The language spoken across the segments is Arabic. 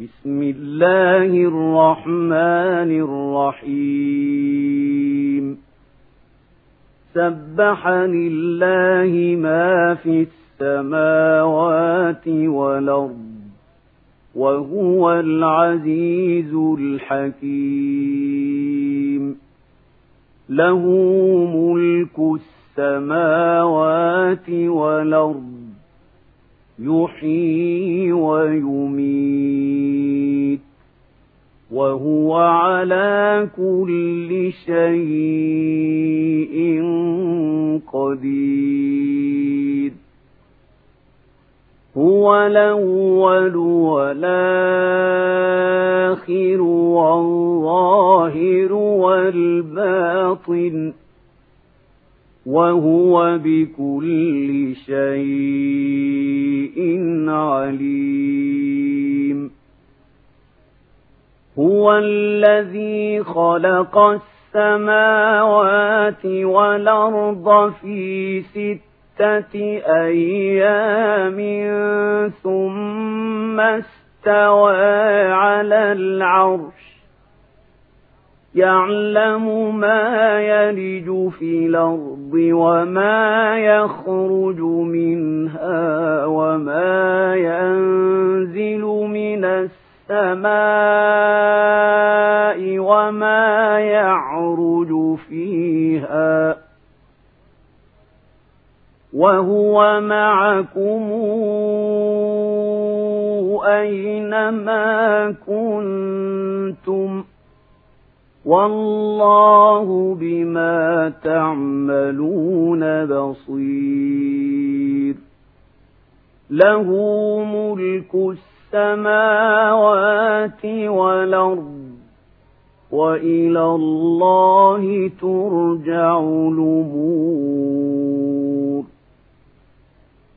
بسم الله الرحمن الرحيم. سبح لله ما في السماوات والأرض وهو العزيز الحكيم. له ملك السماوات والأرض يحيي ويميت وهو على كل شيء قدير هو الأول والآخر والظاهر والباطن وهو بكل شيء عليم. هو الذي خلق السماوات والأرض في ستة أيام ثم استوى على العرش. يعلم ما يلج في الأرض وما يخرج منها وما ينزل من السماء وما يعرج فيها وهو معكم أينما كنتم والله بما تعملون بصير. له ملك السماوات والأرض وإلى الله ترجع الأمور.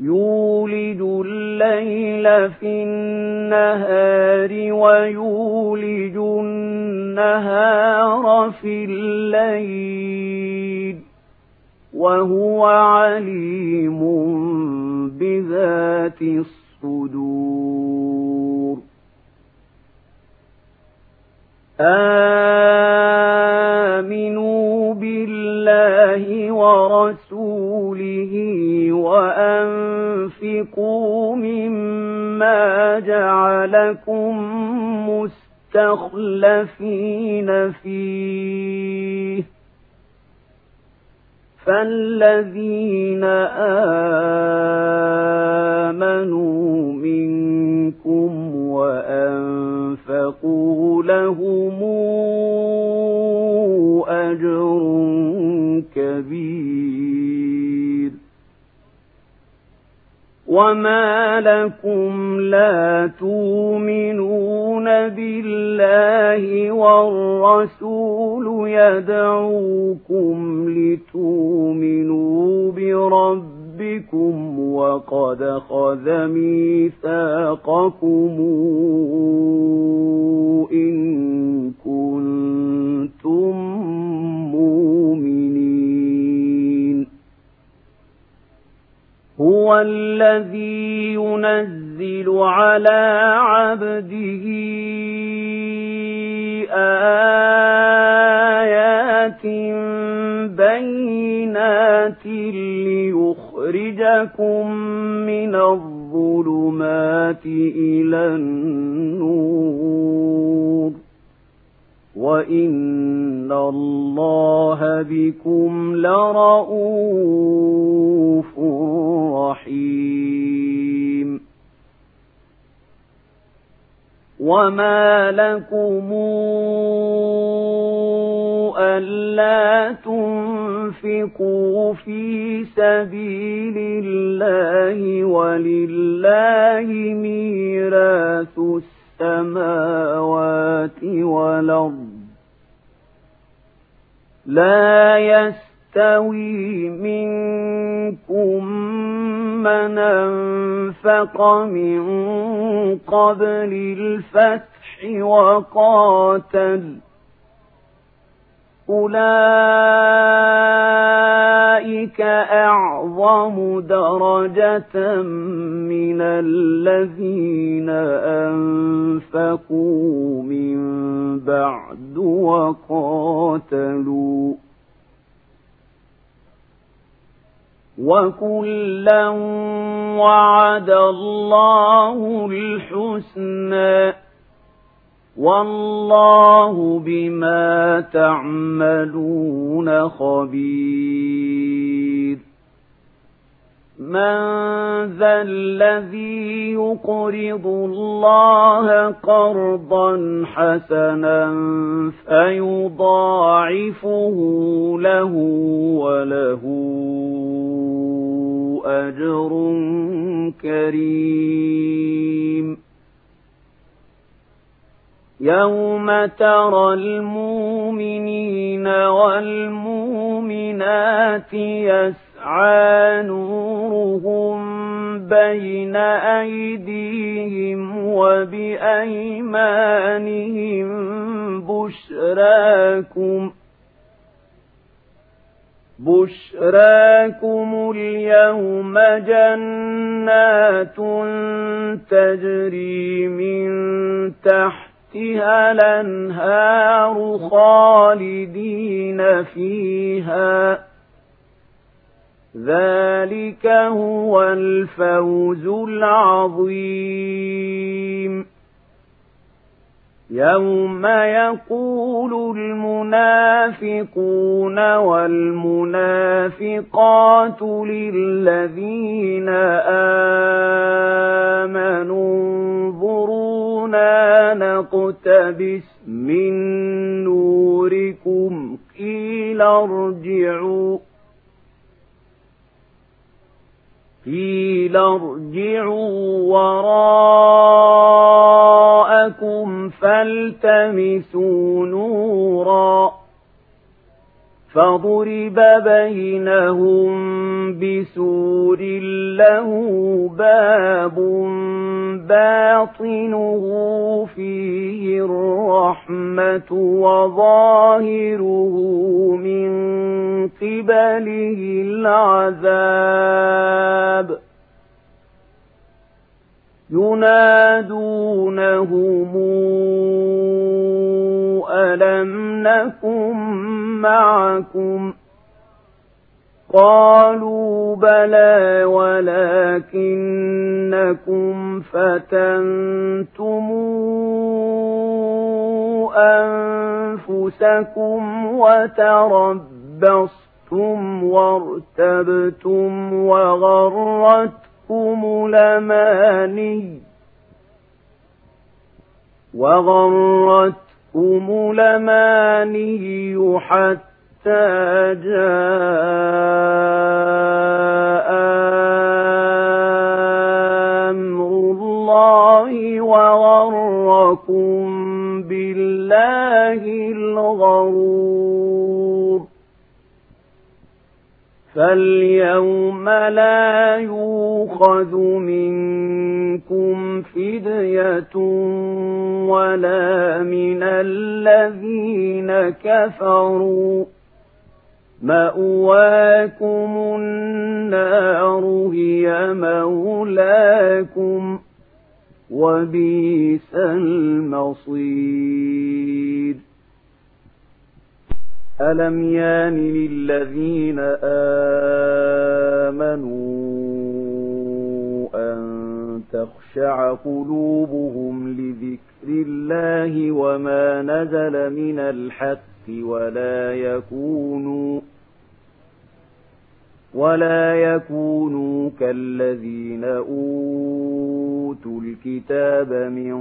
يولد الليل في النهار ويولج النهار في الليل وهو عليم بذات الصدور. آمنوا بالله ورسوله وأنفقوا مما جعلكم مستخلفين فيه. فالذين آمنوا منكم وأنفقوا لهم أجر كبير. وما لكم لا تؤمنون بالله والرسول يدعوكم لتؤمنوا بربكم ربكم وقد خذ ميثاقكم إن كنتم مؤمنين. هو الذي ينزل على عبده آيات بينات ليخرجكم من الظلمات إلى النور وإن الله بكم لرؤوف رحيم وما لكم ألا تنفقوا في سبيل الله ولله ميراث السماوات والأرض لا يستوي منكم من أنفق من قبل الفتح وقاتل أولئك أعظم درجة من الذين أنفقوا من بعد وقاتلوا وكلا وعد الله الحسنى والله بما تعملون خبير. من ذا الذي يقرض الله قرضا حسنا فيضاعفه له وله أجر كريم. يوم ترى المؤمنين والمؤمنات يسعى نورهم بين أيديهم وبأيمانهم بشراكم بشراكم اليوم جنات تجري من تحت تحتها الأنهار خالدين فيها. ذلك هو الفوز العظيم. يوم يقول المنافقون والمنافقات للذين آمنوا انظرونا نقتبس من نوركم قيل ارجعوا قيل ارجعوا وراءكم فالتمسوا نورا فضرب بينهم بسور له باب باطنه فيه الرحمة وظاهره من قبله العذاب ينادونهم ألم نكن معكم قالوا بلى ولكنكم فتنتم أنفسكم وتربصتم وارتبتم وغرتكم لماني وغرتكم لماني حتى جاء أمر الله وغركم بالله الغرور فاليوم لا يوخذ منكم فدية ولا من الذين كفروا مأواكم النار هي مولاكم وبئس المصير ألم يان للذين آمنوا أن تخشع قلوبهم لذكر الله وما نزل من الحق ولا يكونوا ولا يكونوا كالذين أوتوا الكتاب من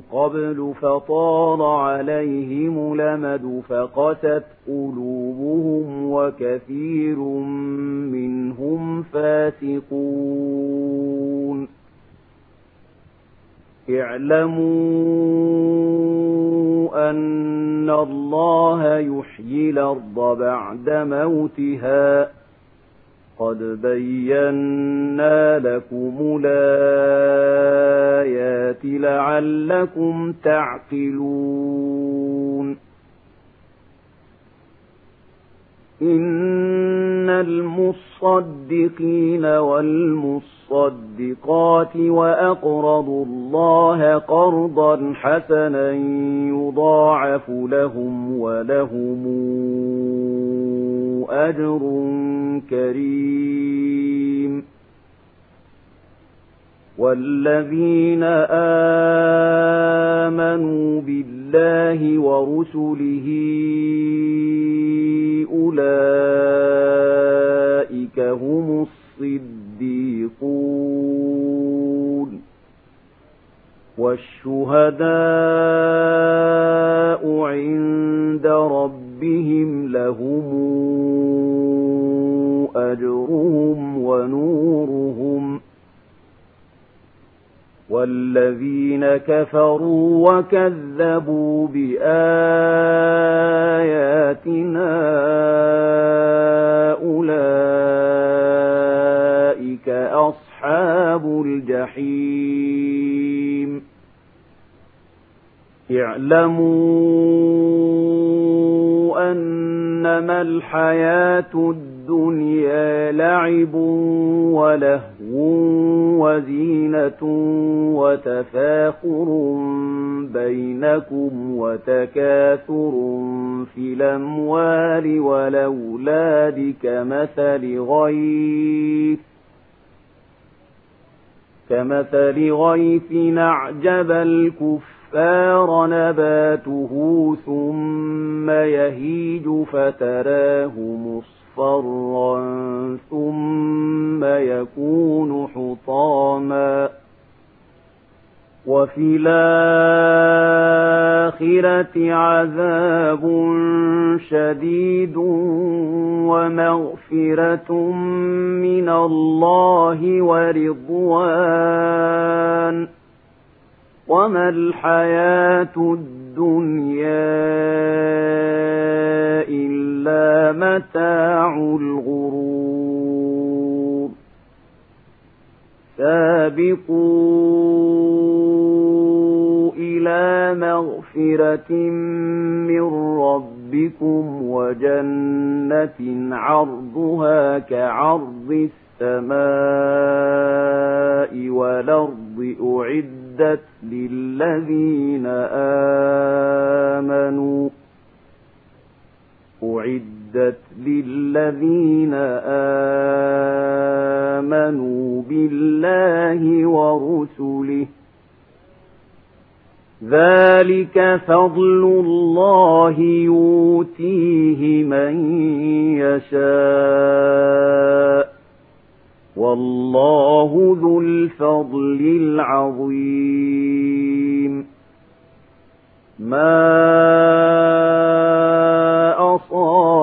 قبل فطال عليهم لمد فقست قلوبهم وكثير منهم فاسقون. اعلموا أن الله يحيي الأرض بعد موتها. قد بينا لكم الآيات لعلكم تعقلون إن المصدقين والمصدقات وأقرضوا الله قرضا حسنا يضاعف لهم ولهم أجر كريم. والذين آمنوا بالله ورسله أولئك كفروا وكذبوا بآياتنا أولئك أصحاب الجحيم. اعلموا أنما الحياة الدنيا لعب ولهو وزينة وتفاخر بينكم وتكاثر في الأموال والأولاد كمثل غيث كمثل غيث أعجب الكفار نباته ثم يهيج فتراه مصفرا مصفرا ثم يكون حطاما وفي الآخرة عذاب شديد ومغفرة من الله ورضوان وما الحياة الدنيا متاع الغرور. سابقوا إلى مغفرة من ربكم وجنة عرضها كعرض السماء والأرض أعدت للذين آمنوا أعدت للذين آمنوا بالله ورسله. ذلك فضل الله يؤتيه من يشاء. والله ذو الفضل العظيم. ما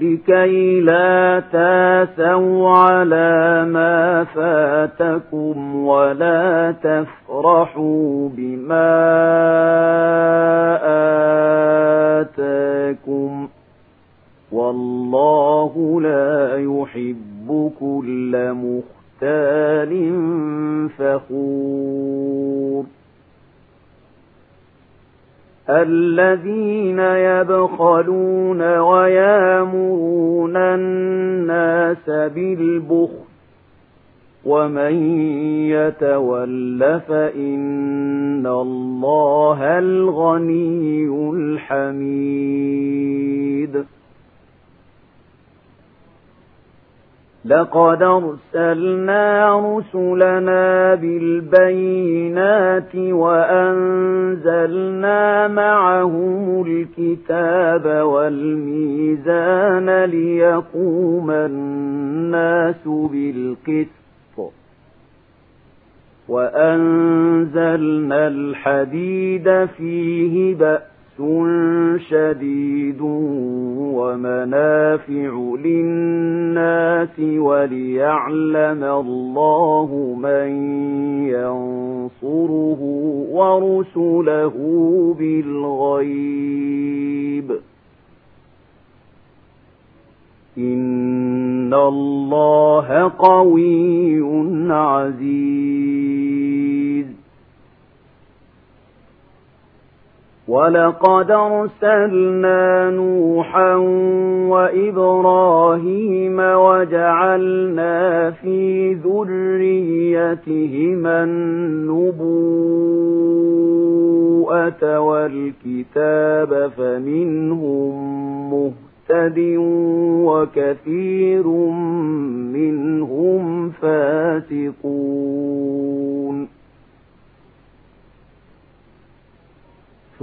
لكي لا تاسوا على ما فاتكم ولا تفرحوا بما آتاكم والله لا يحب كل مختال فخور الذين يبخلون ويامرون الناس بالبخل ومن يتول فإن الله الغني الحميد لقد أرسلنا رسلنا بالبينات وأنزلنا معهم الكتاب والميزان ليقوم الناس بالقسط. وأنزلنا الحديد فيه بأس شديد ومنافع للناس وليعلم الله من ينصره ورسله بالغيب. إن الله قوي عزيز. ولقد ارسلنا نوحا وإبراهيم وجعلنا في ذريتهما النبوءة والكتاب فمنهم مهتد وكثير منهم فاسقون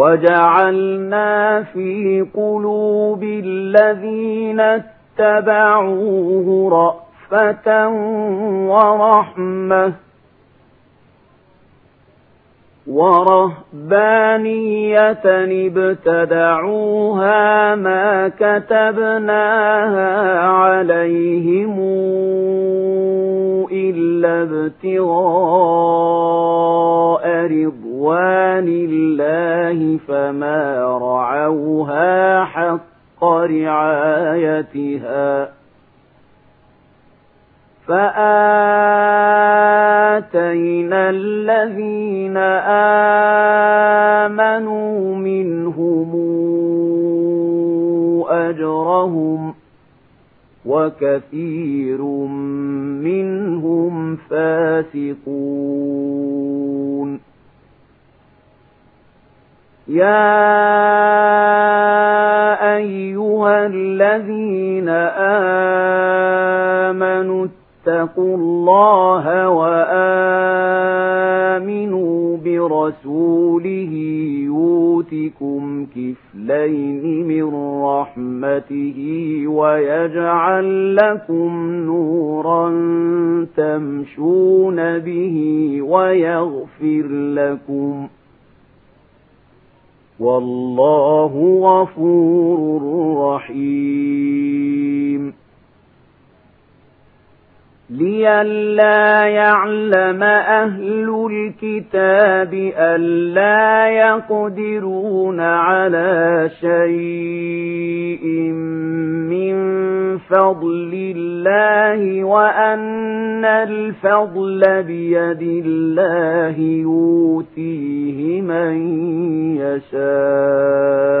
وَجَعَلْنَا فِي قُلُوبِ الَّذِينَ اتَّبَعُوهُ رَأْفَةً وَرَحْمَةً ورهبانية ابتدعوها ما كتبناها عليهم إلا ابتغاء رضوان الله فما رعوها حق رعايتها فآتينا الذين آمنوا منهم أجرهم وكثير منهم فاسقون يا أيها الذين آمنوا اتقوا الله وآمنوا برسوله يوتكم كفلين من رحمته ويجعل لكم نورا تمشون به ويغفر لكم والله غفور رحيم لئلا يعلم أهل الكتاب ألا يقدرون على شيء من فضل الله وأن الفضل بيد الله يؤتيه من يشاء